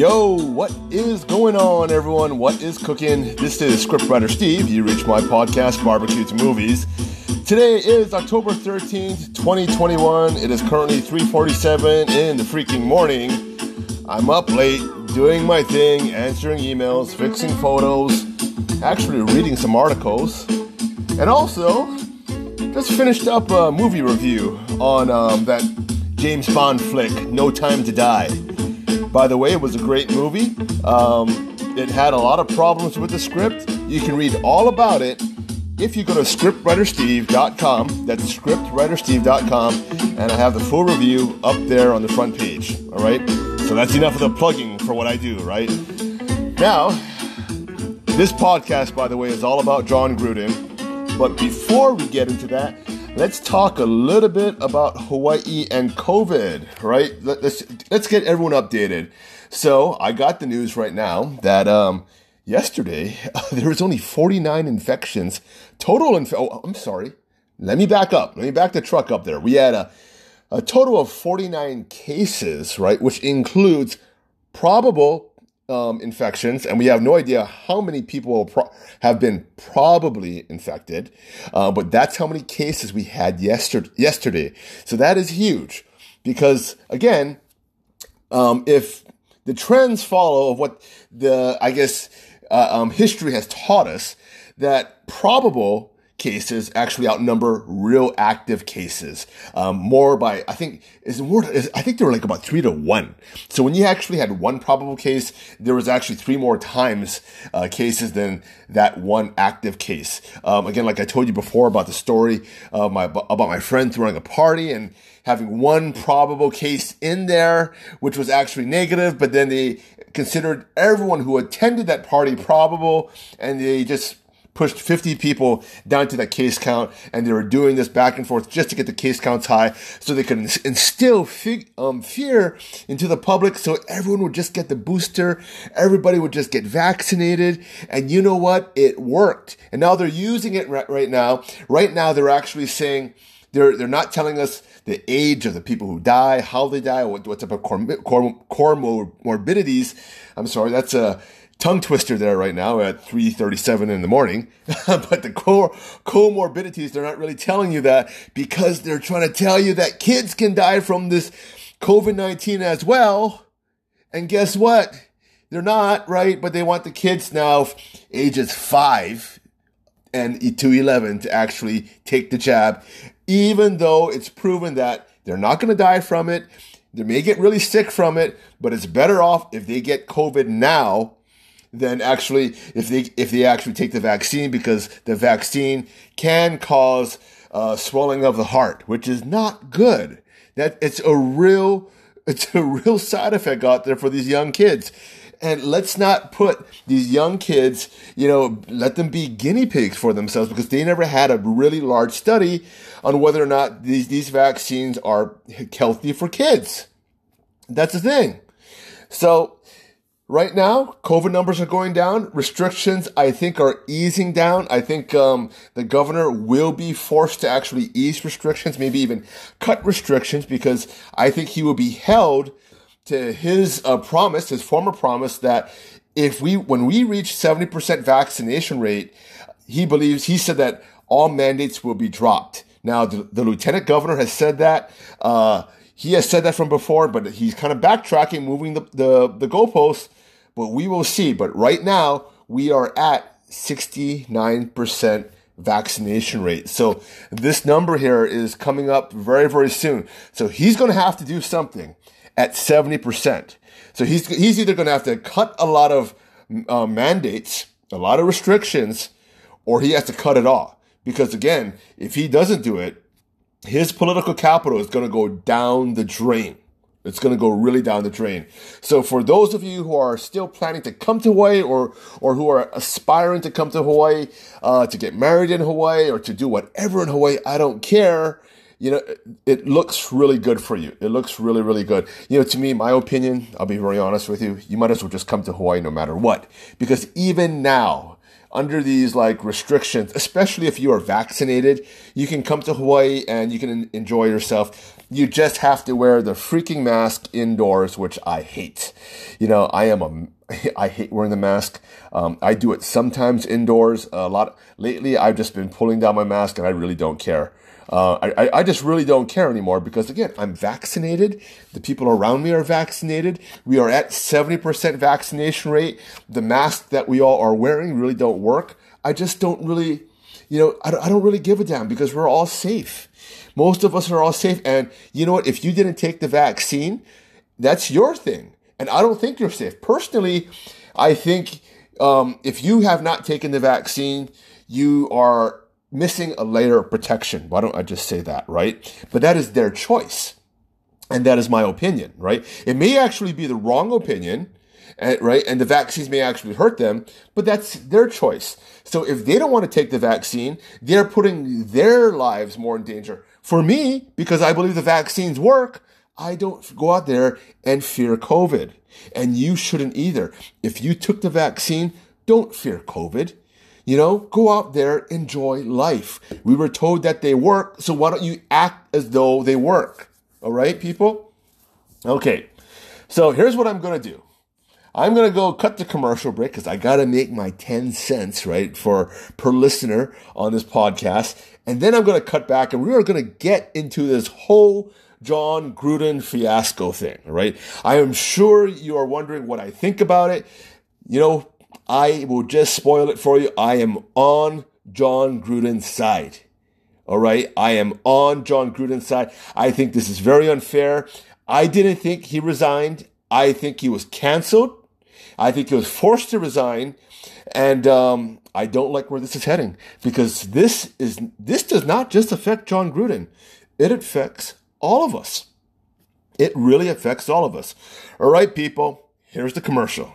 Yo, what is going on, everyone? What is cooking? This is scriptwriter Steve. You reach my podcast, Barbecue to Movies. Today is October 13th, 2021. It is currently 3:47 in the freaking morning. I'm up late, doing my thing, answering emails, fixing photos, actually reading some articles, and also just finished up a movie review on um, that James Bond flick, No Time to Die. By the way, it was a great movie. Um, it had a lot of problems with the script. You can read all about it if you go to scriptwritersteve.com. That's scriptwritersteve.com, and I have the full review up there on the front page. All right. So that's enough of the plugging for what I do. Right now, this podcast, by the way, is all about Jon Gruden. But before we get into that, let's talk a little bit about Hawaii and COVID, right? Let, us let's get everyone updated. So I got the news right now that um, yesterday there was only 49 infections total. Inf- oh, I'm sorry. Let me back up. Let me back the truck up there. We had a a total of 49 cases, right, which includes probable um, infections, and we have no idea how many people pro- have been probably infected. Uh, but that's how many cases we had yesterday. Yesterday, so that is huge, because again, um, if the trends follow of what the I guess uh, um, history has taught us, that probable cases actually outnumber real active cases um, more by I think is more is, I think they were like about three to one. So when you actually had one probable case, there was actually three more times uh, cases than that one active case. Um, again, like I told you before about the story of my about my friend throwing a party and having one probable case in there, which was actually negative, but then they considered everyone who attended that party probable, and they just pushed 50 people down to that case count, and they were doing this back and forth just to get the case counts high so they could instill fig, um, fear into the public so everyone would just get the booster, everybody would just get vaccinated, and you know what? It worked. And now they're using it right, right now. Right now, they're actually saying, they're, they're not telling us the age of the people who die, how they die, what, what type of comorbidities. I'm sorry, that's a, tongue twister there right now at 3:37 in the morning. but the core comorbidities they're not really telling you that because they're trying to tell you that kids can die from this COVID-19 as well. And guess what? They're not, right? But they want the kids now ages 5 and to 11 to actually take the jab even though it's proven that they're not going to die from it. They may get really sick from it, but it's better off if they get COVID now than actually if they if they actually take the vaccine because the vaccine can cause uh, swelling of the heart, which is not good. That it's a real it's a real side effect out there for these young kids. And let's not put these young kids, you know, let them be guinea pigs for themselves because they never had a really large study on whether or not these, these vaccines are healthy for kids. That's the thing. So Right now, COVID numbers are going down. Restrictions, I think, are easing down. I think um, the governor will be forced to actually ease restrictions, maybe even cut restrictions, because I think he will be held to his uh, promise, his former promise, that if we, when we reach 70% vaccination rate, he believes, he said that all mandates will be dropped. Now, the, the lieutenant governor has said that. Uh, he has said that from before, but he's kind of backtracking, moving the, the, the goalposts but we will see. But right now, we are at 69% vaccination rate. So this number here is coming up very, very soon. So he's going to have to do something at 70%. So he's, he's either going to have to cut a lot of uh, mandates, a lot of restrictions, or he has to cut it off. Because again, if he doesn't do it, his political capital is going to go down the drain. It's going to go really down the drain. So for those of you who are still planning to come to Hawaii or, or who are aspiring to come to Hawaii, uh, to get married in Hawaii or to do whatever in Hawaii, I don't care. You know, it looks really good for you. It looks really, really good. You know, to me, my opinion, I'll be very honest with you, you might as well just come to Hawaii no matter what. Because even now, under these like restrictions, especially if you are vaccinated, you can come to Hawaii and you can enjoy yourself. You just have to wear the freaking mask indoors, which I hate. You know, I am a I hate wearing the mask. Um, I do it sometimes indoors. A lot lately, I've just been pulling down my mask, and I really don't care. Uh, I, I just really don't care anymore because again, I'm vaccinated. The people around me are vaccinated. We are at 70% vaccination rate. The masks that we all are wearing really don't work. I just don't really, you know, I, I don't really give a damn because we're all safe. Most of us are all safe. And you know what? If you didn't take the vaccine, that's your thing. And I don't think you're safe. Personally, I think um, if you have not taken the vaccine, you are missing a layer of protection. Why don't I just say that, right? But that is their choice. And that is my opinion, right? It may actually be the wrong opinion, eh, right? And the vaccines may actually hurt them, but that's their choice. So if they don't want to take the vaccine, they're putting their lives more in danger. For me, because I believe the vaccines work, I don't go out there and fear COVID. And you shouldn't either. If you took the vaccine, don't fear COVID. You know, go out there, enjoy life. We were told that they work, so why don't you act as though they work? All right, people? Okay, so here's what I'm going to do. I'm going to go cut the commercial break because I got to make my 10 cents, right, for per listener on this podcast. And then I'm going to cut back and we are going to get into this whole Jon Gruden fiasco thing, right? I am sure you are wondering what I think about it. You know, I will just spoil it for you. I am on Jon Gruden's side. All right. I am on Jon Gruden's side. I think this is very unfair. I didn't think he resigned. I think he was canceled. I think he was forced to resign. And um, I don't like where this is heading because this is this does not just affect Jon Gruden. It affects all of us. It really affects all of us. All right, people. Here's the commercial.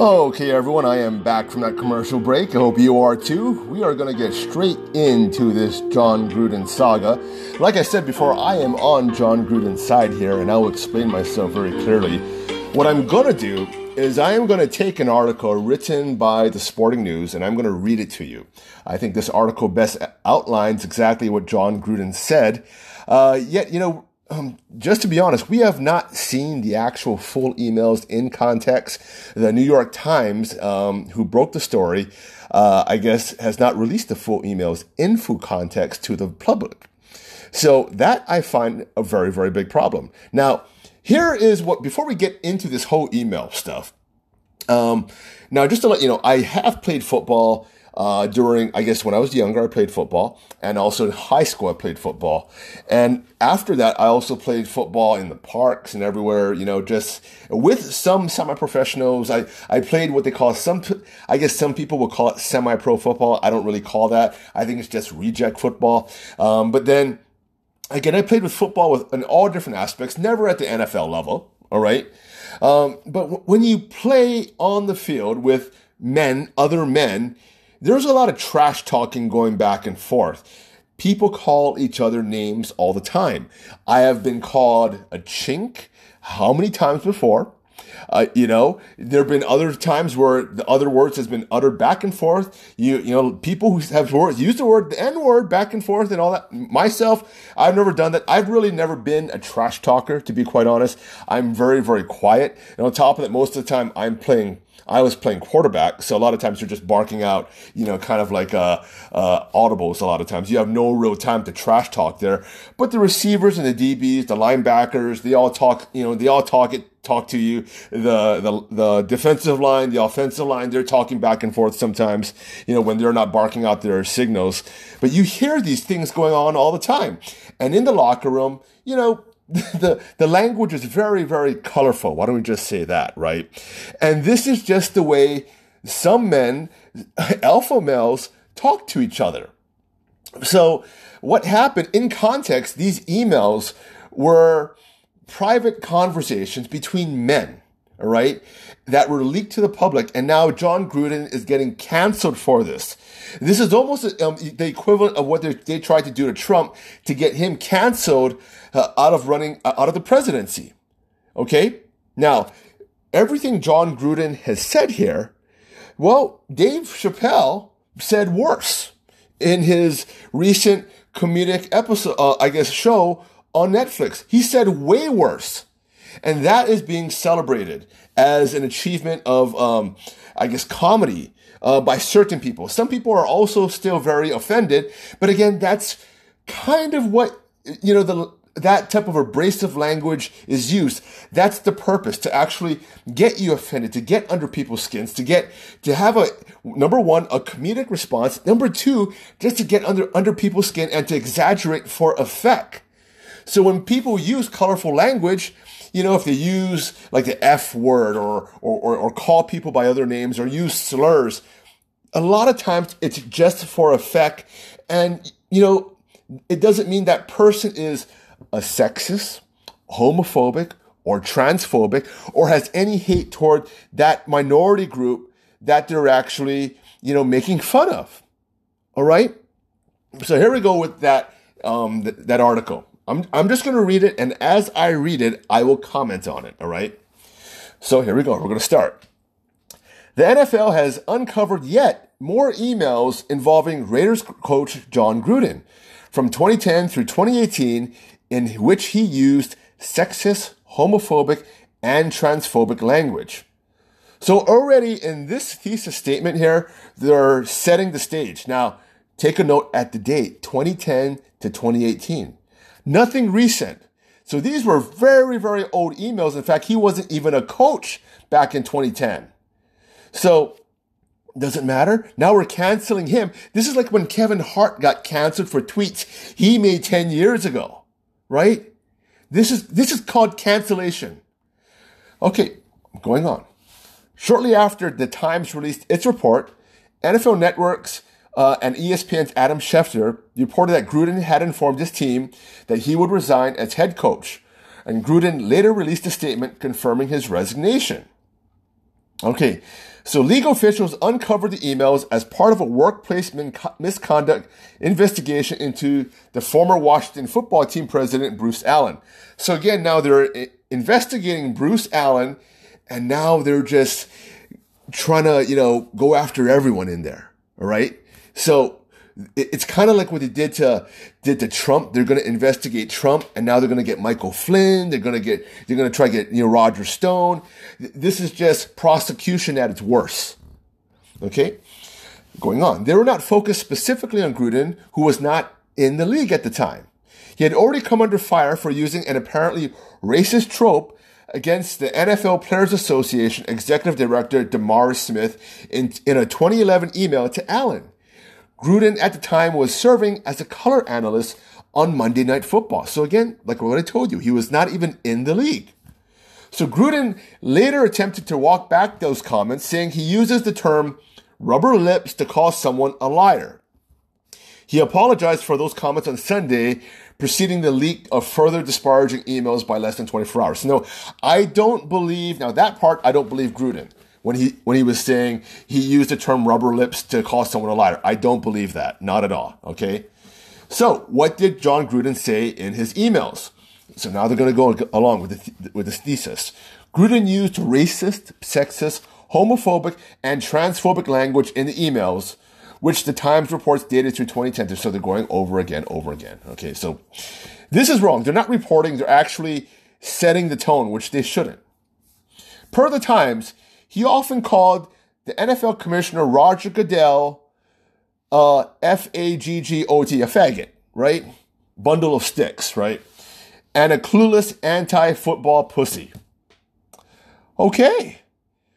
Okay, everyone, I am back from that commercial break. I hope you are too. We are going to get straight into this Jon Gruden saga. Like I said before, I am on Jon Gruden's side here, and I'll explain myself very clearly. What I'm going to do is I am going to take an article written by the Sporting News and I'm going to read it to you. I think this article best outlines exactly what Jon Gruden said. Uh, yet, you know, um, just to be honest, we have not seen the actual full emails in context. The New York Times, um, who broke the story, uh, I guess, has not released the full emails in full context to the public. So that I find a very, very big problem. Now, here is what, before we get into this whole email stuff, um, now just to let you know, I have played football uh, during, I guess, when I was younger, I played football, and also in high school, I played football. And after that, I also played football in the parks and everywhere, you know, just with some semi-professionals. I, I played what they call some, I guess some people will call it semi-pro football. I don't really call that. I think it's just reject football. Um, but then again, I played with football with in all different aspects, never at the NFL level. All right. Um, but w- when you play on the field with men, other men, there's a lot of trash talking going back and forth. People call each other names all the time. I have been called a chink how many times before? Uh, you know, there have been other times where the other words has been uttered back and forth. You, you know, people who have words use the word the N word back and forth and all that. Myself, I've never done that. I've really never been a trash talker, to be quite honest. I'm very, very quiet. And on top of that, most of the time I'm playing I was playing quarterback, so a lot of times you're just barking out, you know, kind of like uh, uh, audibles. A lot of times you have no real time to trash talk there. But the receivers and the DBs, the linebackers, they all talk, you know, they all talk it talk to you. The, the, the defensive line, the offensive line, they're talking back and forth sometimes, you know, when they're not barking out their signals. But you hear these things going on all the time. And in the locker room, you know, the, the language is very, very colorful. Why don't we just say that, right? And this is just the way some men, alpha males, talk to each other. So what happened in context, these emails were private conversations between men, all right, that were leaked to the public. And now Jon Gruden is getting canceled for this. This is almost um, the equivalent of what they tried to do to Trump to get him canceled uh, out of running, uh, out of the presidency. Okay? Now, everything Jon Gruden has said here, well, Dave Chappelle said worse in his recent comedic episode, uh, I guess, show on Netflix. He said way worse. And that is being celebrated as an achievement of, um, I guess, comedy uh, by certain people. Some people are also still very offended. But again, that's kind of what, you know, the, that type of abrasive language is used. That's the purpose to actually get you offended, to get under people's skins, to get, to have a, number one, a comedic response. Number two, just to get under, under people's skin and to exaggerate for effect. So when people use colorful language, you know, if they use like the F word or, or, or, call people by other names or use slurs, a lot of times it's just for effect. And, you know, it doesn't mean that person is a sexist, homophobic, or transphobic, or has any hate toward that minority group that they're actually, you know, making fun of. All right. So here we go with that, um, th- that article. I'm, I'm just going to read it. And as I read it, I will comment on it. All right. So here we go. We're going to start. The NFL has uncovered yet more emails involving Raiders coach Jon Gruden from 2010 through 2018 in which he used sexist, homophobic, and transphobic language. So already in this thesis statement here, they're setting the stage. Now, take a note at the date, 2010 to 2018. Nothing recent. So these were very, very old emails. In fact, he wasn't even a coach back in 2010. So doesn't matter. Now we're canceling him. This is like when Kevin Hart got canceled for tweets he made 10 years ago right? This is, this is called cancellation. Okay, going on. Shortly after the Times released its report, NFL Networks uh, and ESPN's Adam Schefter reported that Gruden had informed his team that he would resign as head coach, and Gruden later released a statement confirming his resignation. Okay, so legal officials uncovered the emails as part of a workplace min- misconduct investigation into the former Washington football team president, Bruce Allen. So again, now they're investigating Bruce Allen and now they're just trying to, you know, go after everyone in there. All right. So it's kind of like what they did to did to Trump. They're going to investigate Trump, and now they're going to get Michael Flynn. They're going to get they're going to try to get you know Roger Stone. This is just prosecution at its worst. Okay, going on. They were not focused specifically on Gruden, who was not in the league at the time. He had already come under fire for using an apparently racist trope against the NFL Players Association executive director DeMaurice Smith in, in a 2011 email to Allen. Gruden at the time was serving as a color analyst on Monday Night Football. So again, like what I told you, he was not even in the league. So Gruden later attempted to walk back those comments, saying he uses the term rubber lips to call someone a liar. He apologized for those comments on Sunday, preceding the leak of further disparaging emails by less than 24 hours. No, I don't believe, now that part, I don't believe Gruden when he when he was saying he used the term rubber lips to call someone a liar. I don't believe that, not at all. Okay. So what did Jon Gruden say in his emails? So now they're going to go along with the, with this thesis. Gruden used racist, sexist, homophobic, and transphobic language in the emails, which the Times reports dated through 2010. So they're going over again, over again. Okay, so this is wrong. They're not reporting. They're actually setting the tone, which they shouldn't. Per the Times, he often called the NFL commissioner Roger Goodell uh, F A G G O T, a faggot, right? Bundle of sticks, right? And a clueless anti football pussy. Okay.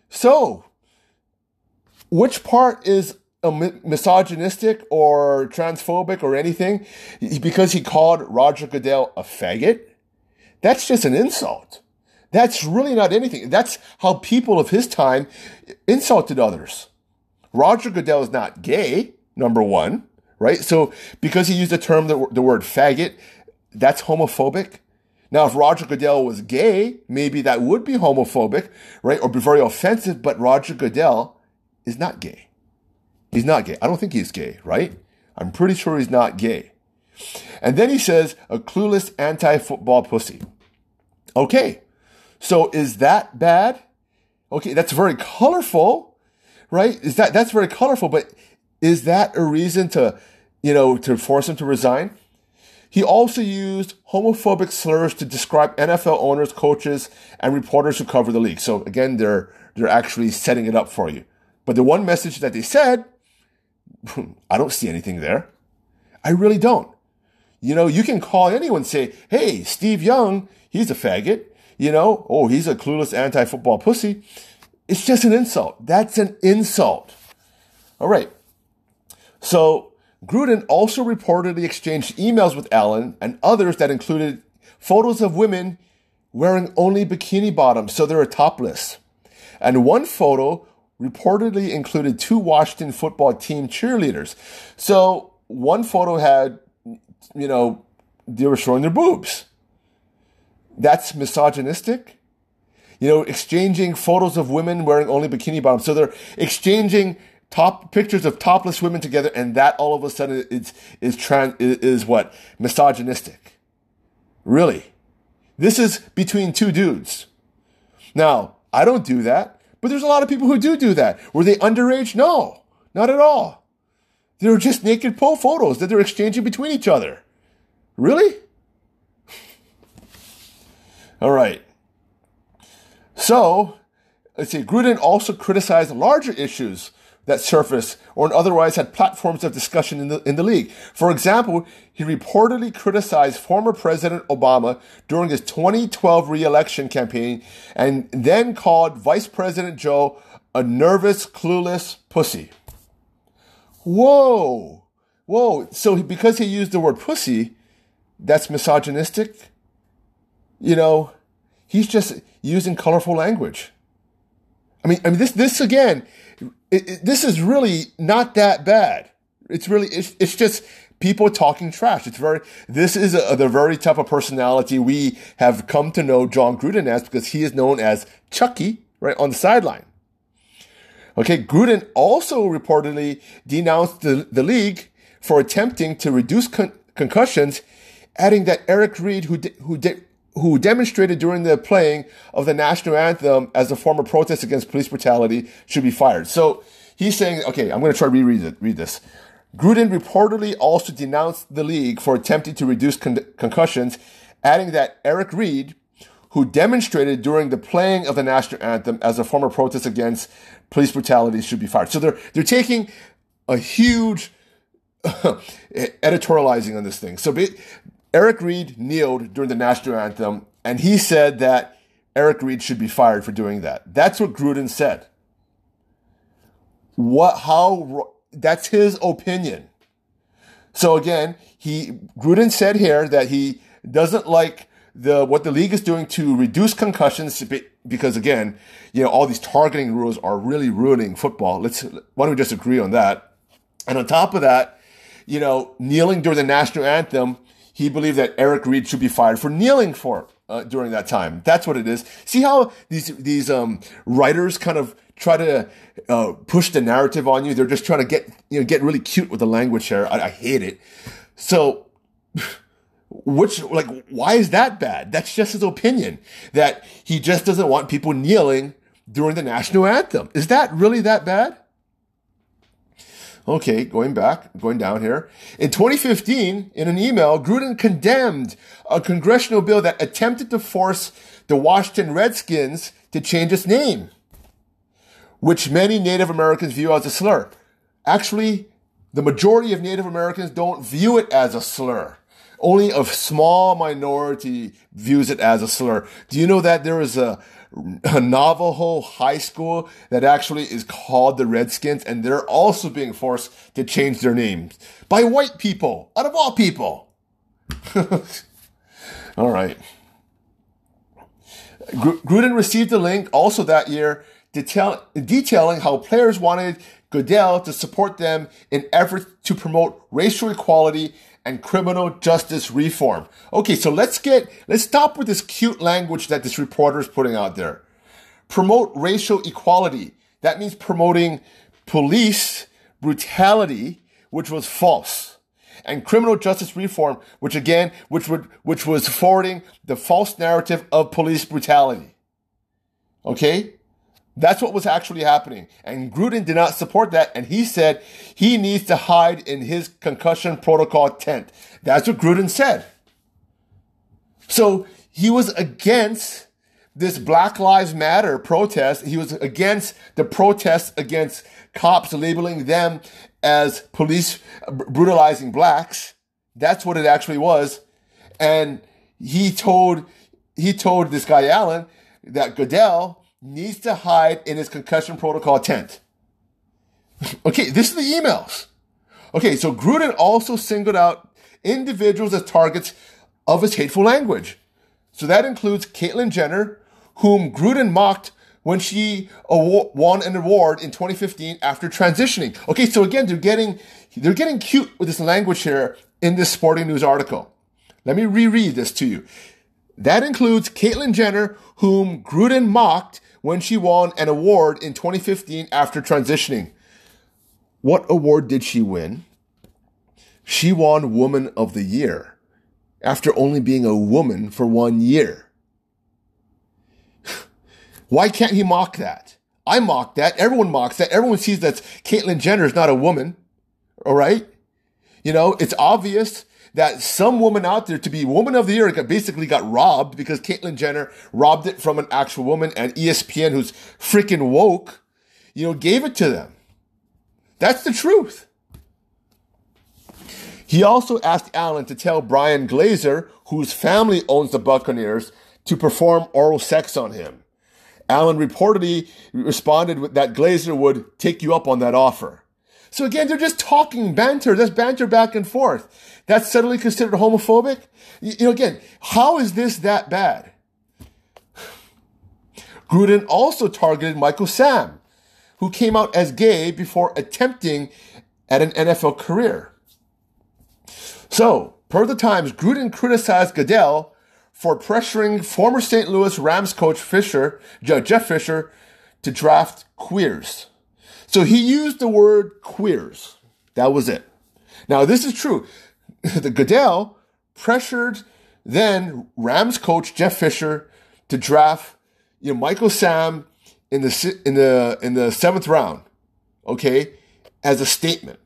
So, which part is misogynistic or transphobic or anything because he called Roger Goodell a faggot? That's just an insult. That's really not anything. That's how people of his time insulted others. Roger Goodell is not gay, number one, right? So because he used the term, the, the word faggot, that's homophobic. Now, if Roger Goodell was gay, maybe that would be homophobic, right? Or be very offensive, but Roger Goodell is not gay. He's not gay. I don't think he's gay, right? I'm pretty sure he's not gay. And then he says, a clueless anti football pussy. Okay, so is that bad? Okay, that's very colorful, right? Is that, that's very colorful, but is that a reason to, you know, to force him to resign? He also used homophobic slurs to describe NFL owners, coaches, and reporters who cover the league. So again, they're, they're actually setting it up for you. But the one message that they said, I don't see anything there. I really don't. You know, you can call anyone say, Hey, Steve Young, he's a faggot. You know, oh, he's a clueless anti-football pussy. It's just an insult. That's an insult. All right. So Gruden also reportedly exchanged emails with Allen and others that included photos of women wearing only bikini bottoms, so they're topless. And one photo reportedly included two Washington football team cheerleaders. So one photo had, you know, they were showing their boobs. That's misogynistic. You know, exchanging photos of women wearing only bikini bottoms. So they're exchanging top pictures of topless women together, and that all of a sudden is is trans is what misogynistic. Really, this is between two dudes. Now, I don't do that, but there's a lot of people who do do that. Were they underage? No, not at all. They're just naked pole photos that they're exchanging between each other. Really? All right. So, let's see. Gruden also criticized larger issues that surfaced or otherwise had platforms of discussion in the, in the league. For example, he reportedly criticized former President Obama during his 2012 reelection campaign and then called Vice President Joe a nervous, clueless pussy. Whoa. Whoa. So because he used the word pussy, that's misogynistic? You know, he's just using colorful language. I mean, I mean, this, this again, it, it, this is really not that bad. It's really, it's, it's just people talking trash. It's very, this is a, the very type of personality we have come to know Jon Gruden as because he is known as Chucky, right, on the sideline. Okay, Gruden also reportedly denounced the, the league for attempting to reduce con- concussions, adding that Eric Reid, who, who, de- who demonstrated during the playing of the national anthem as a form of protest against police brutality should be fired. So he's saying, okay, I'm going to try to reread it, read this. Gruden reportedly also denounced the league for attempting to reduce con- concussions, adding that Eric Reid, who demonstrated during the playing of the national anthem as a form of protest against police brutality should be fired. So they're, they're taking a huge editorializing on this thing. So Eric Reid kneeled during the national anthem, and he said that Eric Reid should be fired for doing that. That's what Gruden said. What? How? That's his opinion. So again, he Gruden said here that he doesn't like the what the league is doing to reduce concussions because again, you know, all these targeting rules are really ruining football. Let's why don't we just agree on that? And on top of that, you know, kneeling during the national anthem he believed that Eric Reid should be fired for kneeling for uh, during that time. That's what it is. See how these these um, writers kind of try to uh, push the narrative on you. They're just trying to get you know get really cute with the language here. I, I hate it. So. Which, like, why is that bad? That's just his opinion that he just doesn't want people kneeling during the national anthem. Is that really that bad? Okay, going back, going down here. In 2015, in an email, Gruden condemned a congressional bill that attempted to force the Washington Redskins to change its name, which many Native Americans view as a slur. Actually, the majority of Native Americans don't view it as a slur. Only a small minority views it as a slur. Do you know that there is a Navajo high school that actually is called the Redskins, and they're also being forced to change their names by white people, out of all people. all right. Gruden received a link also that year detail, detailing how players wanted Goodell to support them in efforts to promote racial equality and criminal justice reform. Okay, so let's get, let's stop with this cute language that this reporter is putting out there. Promote racial equality. That means promoting police brutality, which was false. And criminal justice reform, which again, which would, which was forwarding the false narrative of police brutality. Okay? That's what was actually happening. And Gruden did not support that. And he said he needs to hide in his concussion protocol tent. That's what Gruden said. So he was against this Black Lives Matter protest. He was against the protests against cops labeling them as police brutalizing blacks. That's what it actually was. And he told, he told this guy Allen that Goodell needs to hide in his concussion protocol tent. okay, this is the emails. Okay, so Gruden also singled out individuals as targets of his hateful language. So that includes Caitlyn Jenner, whom Gruden mocked when she won an award in 2015 after transitioning. Okay, so again, they're getting they're getting cute with this language here in this sporting news article. Let me reread this to you. That includes Caitlyn Jenner, whom Gruden mocked when she won an award in 2015 after transitioning. What award did she win? She won Woman of the Year after only being a woman for one year. Why can't he mock that? I mock that. Everyone mocks that. Everyone sees that Caitlyn Jenner is not a woman. All right. You know, it's obvious that some woman out there to be woman of the year basically got robbed because Caitlyn Jenner robbed it from an actual woman and ESPN, who's freaking woke, you know, gave it to them. That's the truth. He also asked Allen to tell Bryan Glazer, whose family owns the Buccaneers, to perform oral sex on him. Allen reportedly responded that Glazer would take you up on that offer. So again, they're just talking banter. That's banter back and forth. That's suddenly considered homophobic. You, know, again, how is this that bad? Gruden also targeted Michael Sam, who came out as gay before attempting at an NFL career. So, per the Times, Gruden criticized Goodell for pressuring former St. Louis Rams coach Fisher, Jeff Fisher, to draft queers. So he used the word queers. That was it. Now, this is true. the Goodell pressured then Rams coach Jeff Fisher to draft you know Michael Sam in the in the in the seventh round, okay, as a statement.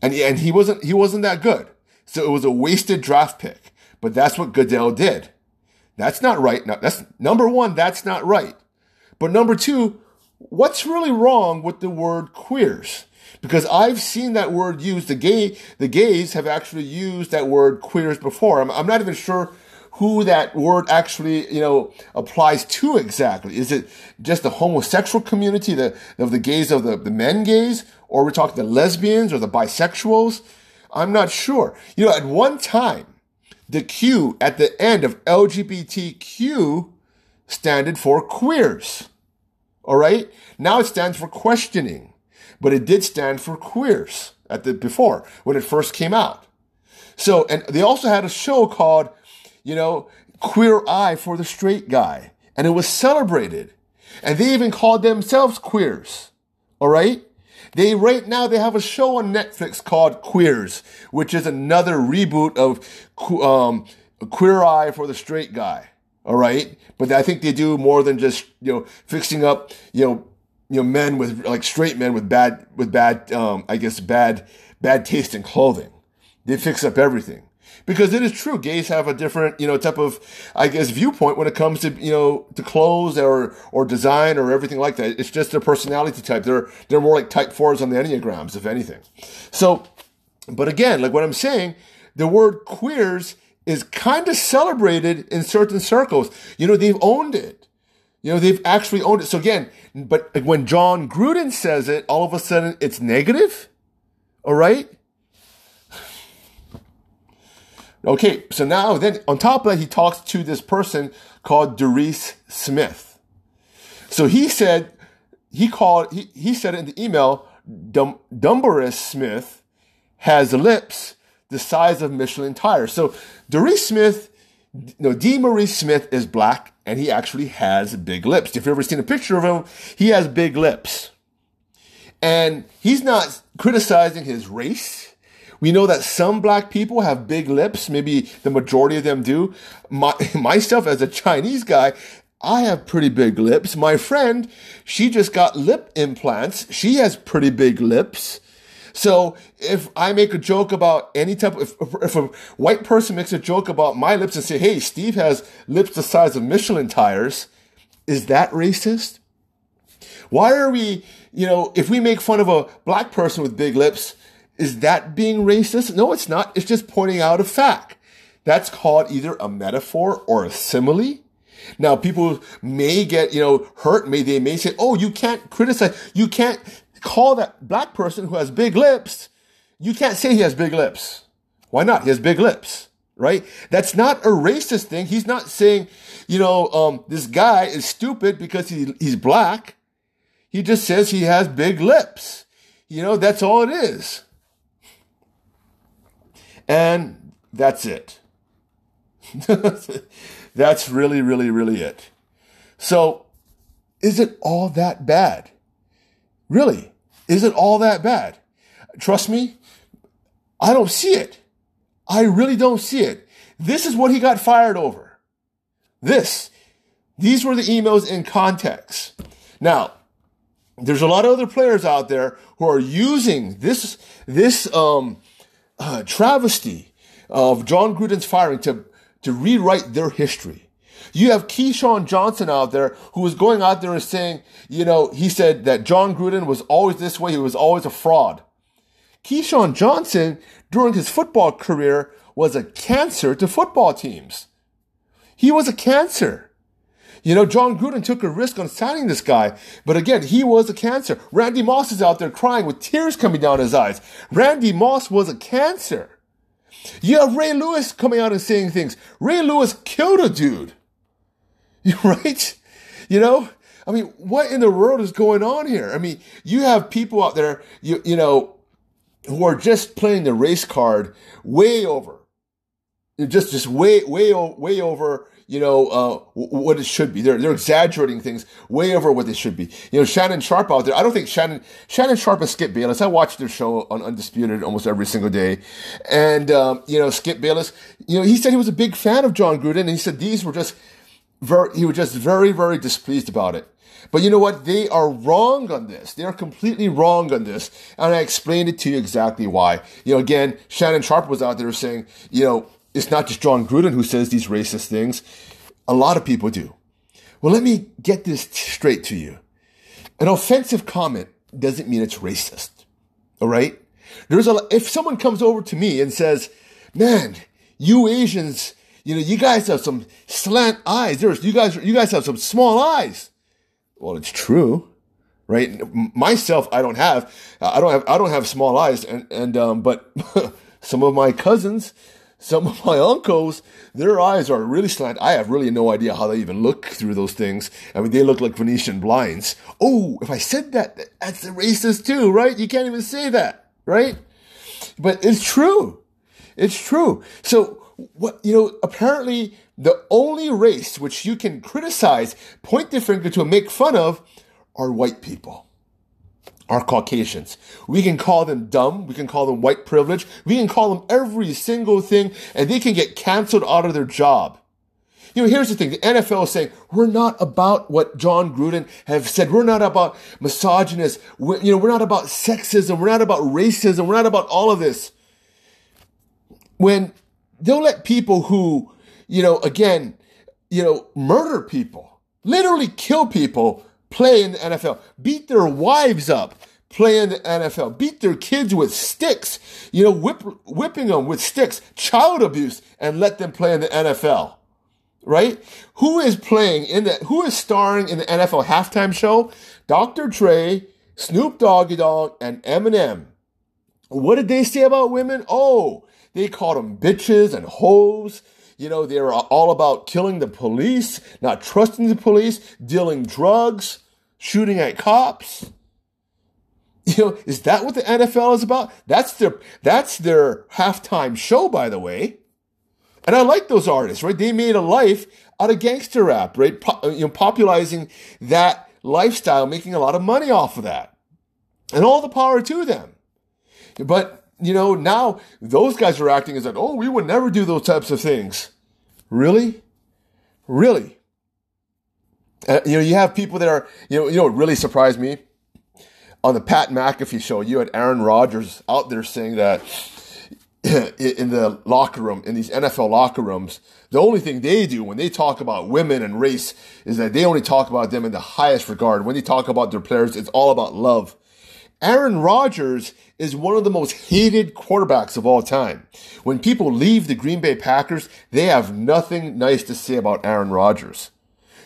And and he wasn't he wasn't that good, so it was a wasted draft pick. But that's what Goodell did. That's not right. Now, that's number one. That's not right. But number two, what's really wrong with the word queers? Because I've seen that word used. The gay, the gays have actually used that word queers before. I'm, I'm not even sure who that word actually, you know, applies to exactly. Is it just the homosexual community, the, of the gays of the, the men gays, or we're talking the lesbians or the bisexuals? I'm not sure. You know, at one time, the Q at the end of LGBTQ standed for queers. All right. Now it stands for questioning, but it did stand for queers at the before when it first came out. So, and they also had a show called, you know, Queer Eye for the Straight Guy, and it was celebrated. And they even called themselves queers. All right. They right now they have a show on Netflix called Queers, which is another reboot of um, Queer Eye for the Straight Guy. All right. But I think they do more than just, you know, fixing up, you know, you know, men with like straight men with bad, with bad, um, I guess bad, bad taste in clothing. They fix up everything because it is true. Gays have a different, you know, type of, I guess, viewpoint when it comes to, you know, to clothes or, or design or everything like that. It's just their personality type. They're, they're more like type fours on the Enneagrams, if anything. So, but again, like what I'm saying, the word queers is kind of celebrated in certain circles. You know, they've owned it. You know, they've actually owned it. So again, but when Jon Gruden says it, all of a sudden it's negative. All right. Okay, so now then on top of that, he talks to this person called Doris Smith. So he said, he called, he, he said in the email, Dum- Dumbarus Smith has lips the size of Michelin tires. So Doris Smith, no, DeMaurice Smith is black and he actually has big lips. If you've ever seen a picture of him, he has big lips. And he's not criticizing his race. We know that some black people have big lips. Maybe the majority of them do. My, myself, as a Chinese guy, I have pretty big lips. My friend, she just got lip implants. She has pretty big lips. So if I make a joke about any type of, if, if, a white person makes a joke about my lips and say, hey, Steve has lips the size of Michelin tires, is that racist? Why are we, you know, if we make fun of a black person with big lips, is that being racist? No, it's not. It's just pointing out a fact. That's called either a metaphor or a simile. Now, people may get, you know, hurt. May they may say, "Oh, you can't criticize. You can't call that black person who has big lips. You can't say he has big lips. Why not? He has big lips, right? That's not a racist thing. He's not saying, you know, um, this guy is stupid because he, he's black. He just says he has big lips. You know, that's all it is. And that's it. that's really, really, really it. So, is it all that bad? Really? Is it all that bad? Trust me, I don't see it. I really don't see it. This is what he got fired over. This. These were the emails in context. Now, there's a lot of other players out there who are using this, this, um, uh, travesty of Jon Gruden's firing to, to rewrite their history. You have Keyshawn Johnson out there who was going out there and saying, you know, he said that Jon Gruden was always this way. He was always a fraud. Keyshawn Johnson, during his football career, was a cancer to football teams. He was a cancer. You know, Jon Gruden took a risk on signing this guy, but again, he was a cancer. Randy Moss is out there crying with tears coming down his eyes. Randy Moss was a cancer. You have Ray Lewis coming out and saying things. Ray Lewis killed a dude. right? You know, I mean, what in the world is going on here? I mean, you have people out there, you, you know, who are just playing the race card way over. Just, just way, way, way over, you know, uh, what it should be. They're, they're exaggerating things way over what they should be. You know, Shannon Sharpe out there. I don't think Shannon, Shannon Sharpe and Skip Bayless, I watch their show on Undisputed almost every single day. And, um, you know, Skip Bayless, you know, he said he was a big fan of Jon Gruden and he said these were just very, he was just very, very displeased about it. But you know what? They are wrong on this. They are completely wrong on this. And I explained it to you exactly why. You know, again, Shannon Sharpe was out there saying, you know, it's not just Jon Gruden who says these racist things. A lot of people do. Well, let me get this straight to you. An offensive comment doesn't mean it's racist. All right? There's a, if someone comes over to me and says, man, you Asians, you know, you guys have some slant eyes. There's, you guys, you guys have some small eyes. Well, it's true, right? Myself, I don't have, I don't have, I don't have small eyes, and and um, but some of my cousins, some of my uncles, their eyes are really slant. I have really no idea how they even look through those things. I mean, they look like Venetian blinds. Oh, if I said that, that's racist too, right? You can't even say that, right? But it's true. It's true. So what you know apparently the only race which you can criticize point the finger to make fun of are white people are caucasians we can call them dumb we can call them white privilege we can call them every single thing and they can get canceled out of their job you know, here's the thing. The NFL is saying, we're not about what Jon Gruden have said. We're not about misogynist. We're, you know, we're not about sexism. We're not about racism. We're not about all of this. When they'll let people who, you know, again, you know, murder people, literally kill people, play in the NFL, beat their wives up, play in the NFL, beat their kids with sticks, you know, whip, whipping them with sticks, child abuse, and let them play in the NFL. right? Who is playing in the, who is starring in the NFL halftime show? Dr. Dre, Snoop Doggy Dogg, and Eminem. What did they say about women? Oh, they called them bitches and hoes. You know, they were all about killing the police, not trusting the police, dealing drugs, shooting at cops. You know, is that what the NFL is about? That's their that's their halftime show, by the way. And I like those artists, right? They made a life out of gangster rap, right? Po- uh, you know, popularizing that lifestyle, making a lot of money off of that. And all the power to them. But, you know, now those guys are acting as like, oh, we would never do those types of things. Really? Really? Uh, you know, you have people that are, you know, you know really surprised me? On the Pat McAfee show, you had Aaron Rodgers out there saying that in the locker room, in these NFL locker rooms, the only thing they do when they talk about women and race is that they only talk about them in the highest regard. When they talk about their players, it's all about love. Aaron Rodgers is one of the most hated quarterbacks of all time. When people leave the Green Bay Packers, they have nothing nice to say about Aaron Rodgers.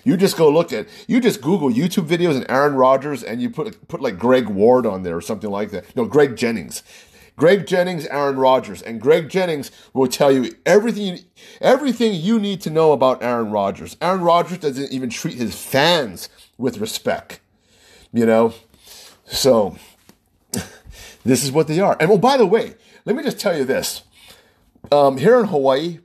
You just go look at, you just Google YouTube videos and Aaron Rodgers and you put, put like Greg Ward on there or something like that. No, Greg Jennings. Greg Jennings, Aaron Rodgers, and Greg Jennings will tell you everything you, everything you need to know about Aaron Rodgers. Aaron Rodgers doesn't even treat his fans with respect. You know? So this is what they are. And oh, by the way, let me just tell you this. Um, here in Hawaii,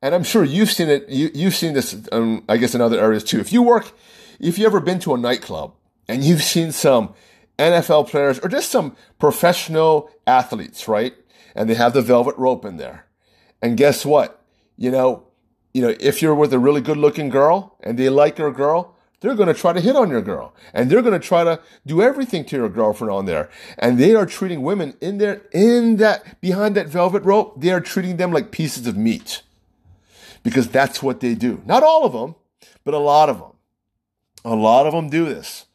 and I'm sure you've seen it, you, you've seen this, um, I guess, in other areas too. If you work, if you ever been to a nightclub and you've seen some NFL players or just some professional athletes, right? And they have the velvet rope in there. And guess what? You know, you know, if you're with a really good looking girl and they like your girl, they're going to try to hit on your girl and they're going to try to do everything to your girlfriend on there. And they are treating women in there, in that, behind that velvet rope, they are treating them like pieces of meat because that's what they do. Not all of them, but a lot of them. A lot of them do this.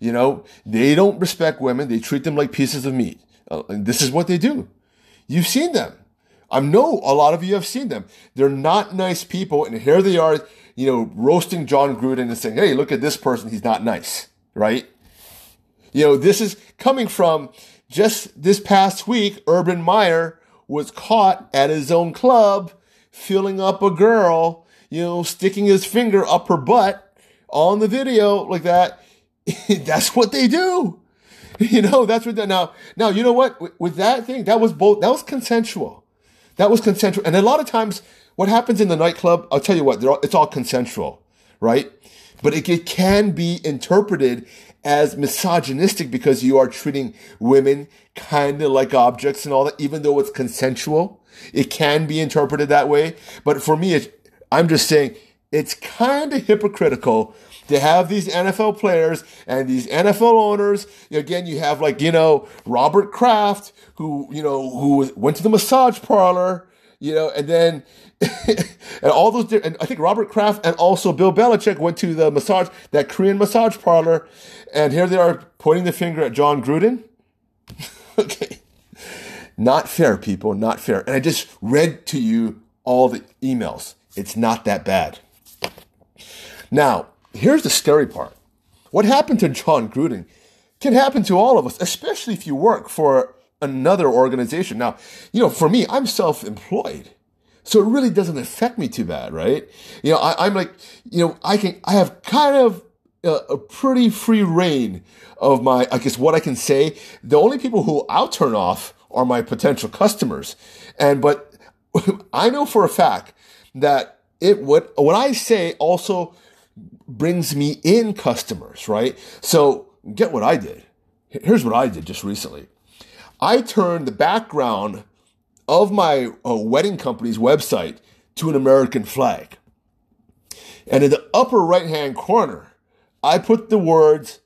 You know, they don't respect women. They treat them like pieces of meat. Uh, and this is what they do. You've seen them. I know a lot of you have seen them. They're not nice people. And here they are, you know, roasting Jon Gruden and saying, Hey, look at this person. He's not nice. Right? You know, this is coming from just this past week. Urban Meyer was caught at his own club filling up a girl, you know, sticking his finger up her butt on the video like that. that's what they do. You know, that's what that now, now, you know what? With, with that thing, that was both, that was consensual. That was consensual. And a lot of times what happens in the nightclub, I'll tell you what, all, it's all consensual, right? But it, it can be interpreted as misogynistic because you are treating women kind of like objects and all that, even though it's consensual. It can be interpreted that way. But for me, I'm just saying it's kind of hypocritical to have these NFL players and these NFL owners. Again, you have like, you know, Robert Kraft, who, you know, who went to the massage parlor, you know, and then, and all those, and I think Robert Kraft and also Bill Belichick went to the massage, that Korean massage parlor, and here they are pointing the finger at Jon Gruden. okay. Not fair, people, not fair. And I just read to you all the emails. It's not that bad. Now, here's the scary part. What happened to Jon Gruden can happen to all of us, especially if you work for another organization. Now, you know, for me, I'm self-employed. So it really doesn't affect me too bad, right? You know, I, am like, you know, I can, I have kind of a, a, pretty free reign of my, I guess, what I can say. The only people who I'll turn off are my potential customers. And, but I know for a fact that it, what, what I say also brings me in customers, right? So get what I did. Here's what I did just recently. I turned the background of my uh, wedding company's website to an American flag. And in the upper right hand corner, I put the words,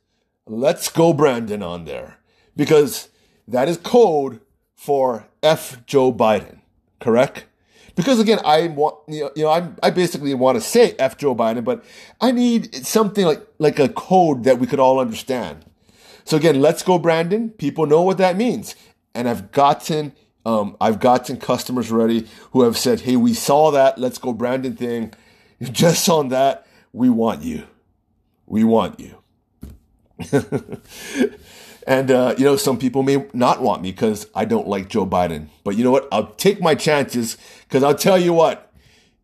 let's go Brandon on there because that is code for F Joe Biden, correct? because again, I want you know, I I basically want to say F Joe Biden, but I need something like like a code that we could all understand. So again, let's go, Brandon. People know what that means, and I've gotten um, I've gotten customers ready who have said, "Hey, we saw that let's go, Brandon thing." just on that, we want you. We want you. and, uh, you know, some people may not want me because I don't like Joe Biden. But you know what? I'll take my chances because I'll tell you what.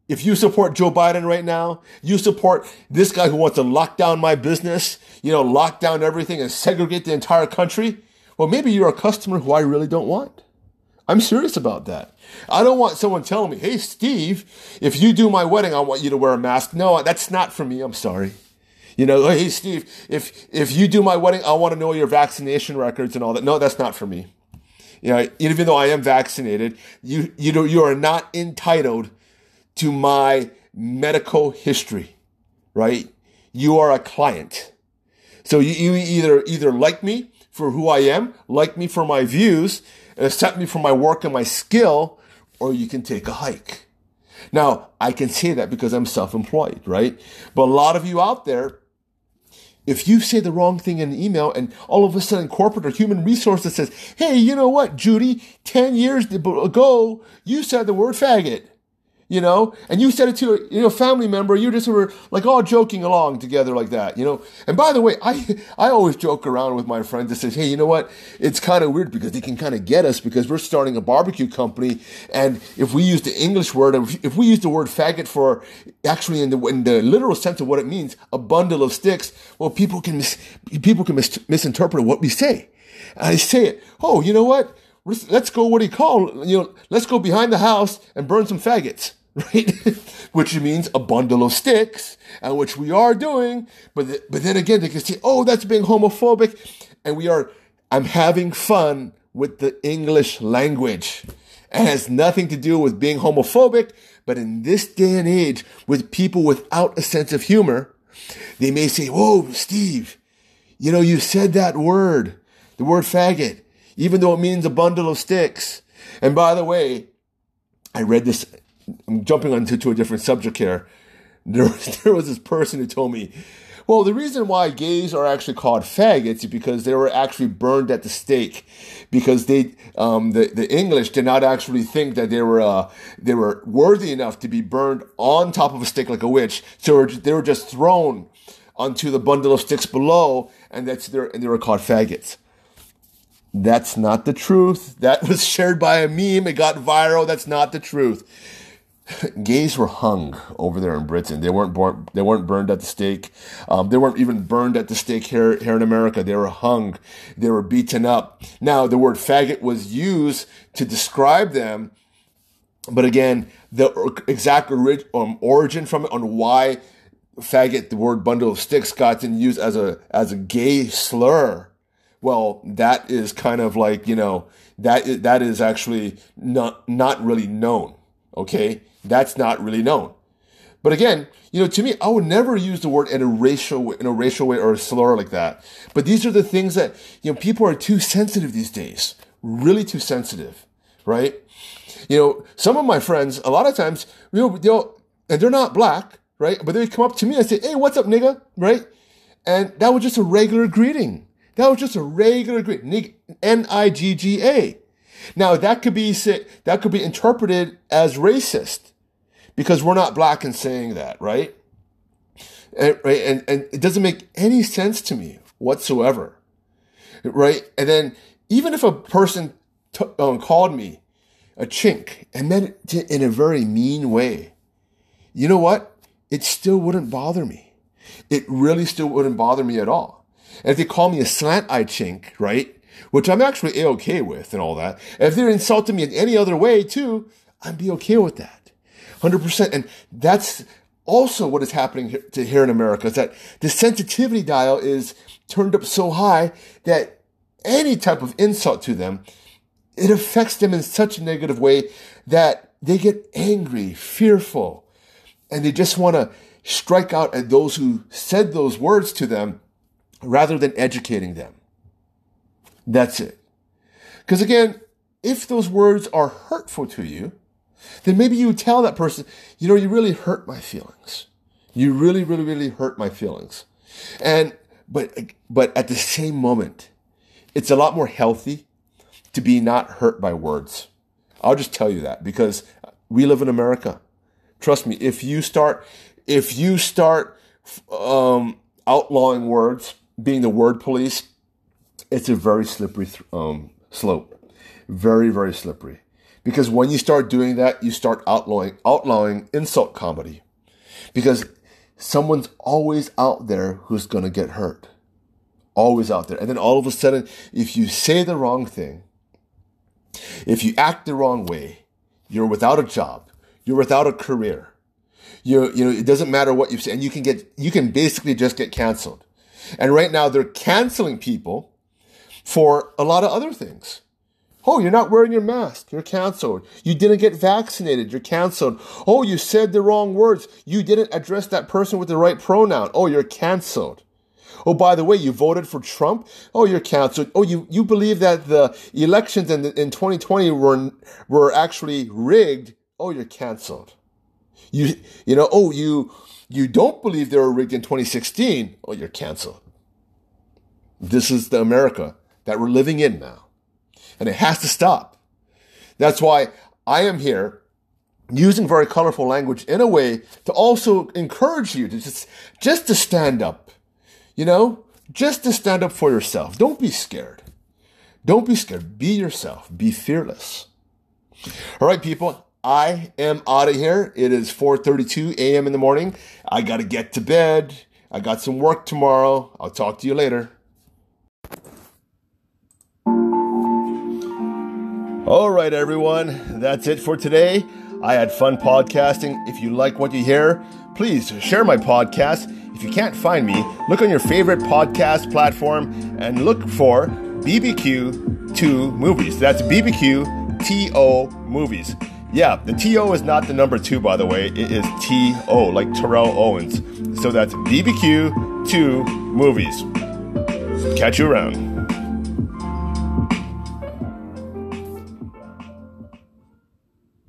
If you support Joe Biden right now, you support this guy who wants to lock down my business, you know, lock down everything and segregate the entire country. Well, maybe you're a customer who I really don't want. I'm serious about that. I don't want someone telling me, hey, Steve, if you do my wedding, I want you to wear a mask. No, that's not for me. I'm sorry. You know, hey, Steve, if, if you do my wedding, I want to know your vaccination records and all that. No, that's not for me. You know, even though I am vaccinated, you, you, know, you are not entitled to my medical history, right? You are a client. So you, you either, either like me for who I am, like me for my views, accept me for my work and my skill, or you can take a hike. Now, I can say that because I'm self-employed, right? But a lot of you out there, if you say the wrong thing in an email and all of a sudden corporate or human resources says, Hey, you know what, Judy, 10 years ago, you said the word faggot you know, and you said it to a you know family member, you just were like all joking along together like that, you know. And by the way, I I always joke around with my friends and say, hey, you know what? It's kind of weird because they can kind of get us because we're starting a barbecue company, and if we use the English word, if we use the word faggot for actually in the in the literal sense of what it means, a bundle of sticks, well, people can mis, people can mis, misinterpret what we say. And I say it, oh, you know what? Let's go. What do you call? You know, let's go behind the house and burn some faggots right? which means a bundle of sticks, and which we are doing. But, th- but then again, they can say, oh, that's being homophobic. And we are, I'm having fun with the English language. It has nothing to do with being homophobic, but in this day and age, with people without a sense of humor, they may say, whoa, Steve, you know, you said that word, the word faggot, even though it means a bundle of sticks. And by the way, I read this I'm jumping onto to a different subject here. There, there was this person who told me, well, the reason why gays are actually called faggots is because they were actually burned at the stake, because they, um, the, the English did not actually think that they were, uh, they were worthy enough to be burned on top of a stake like a witch. So they were just thrown onto the bundle of sticks below, and that's their, and they were called faggots. That's not the truth. That was shared by a meme. It got viral. That's not the truth gays were hung over there in Britain. They weren't born, they weren't burned at the stake. Um, they weren't even burned at the stake here here in America. They were hung. They were beaten up. Now the word faggot was used to describe them, but again, the exact orig- um, origin from it on why faggot, the word bundle of sticks, got used as a as a gay slur. Well, that is kind of like you know that that is actually not not really known. Okay, that's not really known. But again, you know, to me, I would never use the word in a racial in a racial way or a slur like that. But these are the things that you know people are too sensitive these days, really too sensitive, right? You know, some of my friends, a lot of times, you know, they'll and they're not black, right? But they would come up to me and say, "Hey, what's up, nigga?" Right? And that was just a regular greeting. That was just a regular greeting. N i g g a. Now that could be that could be interpreted as racist because we're not black in saying that, right? And, right, and, and it doesn't make any sense to me whatsoever, right? And then even if a person t- um, called me a chink and meant it in a very mean way, you know what? It still wouldn't bother me. It really still wouldn't bother me at all. And if they call me a slant-eyed chink, right? Which I'm actually a-okay with and all that. If they're insulting me in any other way too, I'd be okay with that. 100%. And that's also what is happening to here in America is that the sensitivity dial is turned up so high that any type of insult to them, it affects them in such a negative way that they get angry, fearful, and they just want to strike out at those who said those words to them rather than educating them. That's it. Because again, if those words are hurtful to you, then maybe you tell that person, you know, you really hurt my feelings. You really, really, really hurt my feelings. And, but, but at the same moment, it's a lot more healthy to be not hurt by words. I'll just tell you that because we live in America. Trust me, if you start, if you start um, outlawing words, being the word police, it's a very slippery th- um, slope. Very, very slippery. Because when you start doing that, you start outlawing, outlawing insult comedy. Because someone's always out there who's going to get hurt. Always out there. And then all of a sudden, if you say the wrong thing, if you act the wrong way, you're without a job. You're without a career. You you know, it doesn't matter what you say, and you can get you can basically just get canceled. And right now they're canceling people for a lot of other things. Oh, you're not wearing your mask. You're canceled. You didn't get vaccinated. You're canceled. Oh, you said the wrong words. You didn't address that person with the right pronoun. Oh, you're canceled. Oh, by the way, you voted for Trump. Oh, you're canceled. Oh, you, you believe that the elections in, in 2020 were, were actually rigged. Oh, you're canceled. You, you know, oh, you, you don't believe they were rigged in 2016. Oh, you're canceled. This is the America that we're living in now. And it has to stop. That's why I am here using very colorful language in a way to also encourage you to just, just to stand up. You know, just to stand up for yourself. Don't be scared. Don't be scared. Be yourself. Be fearless. All right, people. I am out of here. It is 4:32 a.m. in the morning. I got to get to bed. I got some work tomorrow. I'll talk to you later. All right, everyone. That's it for today. I had fun podcasting. If you like what you hear, please share my podcast. If you can't find me, look on your favorite podcast platform and look for BBQ2 Movies. That's BBQ Movies. Yeah, the TO is not the number two, by the way. It is TO, like Terrell Owens. So that's BBQ2 Movies. Catch you around.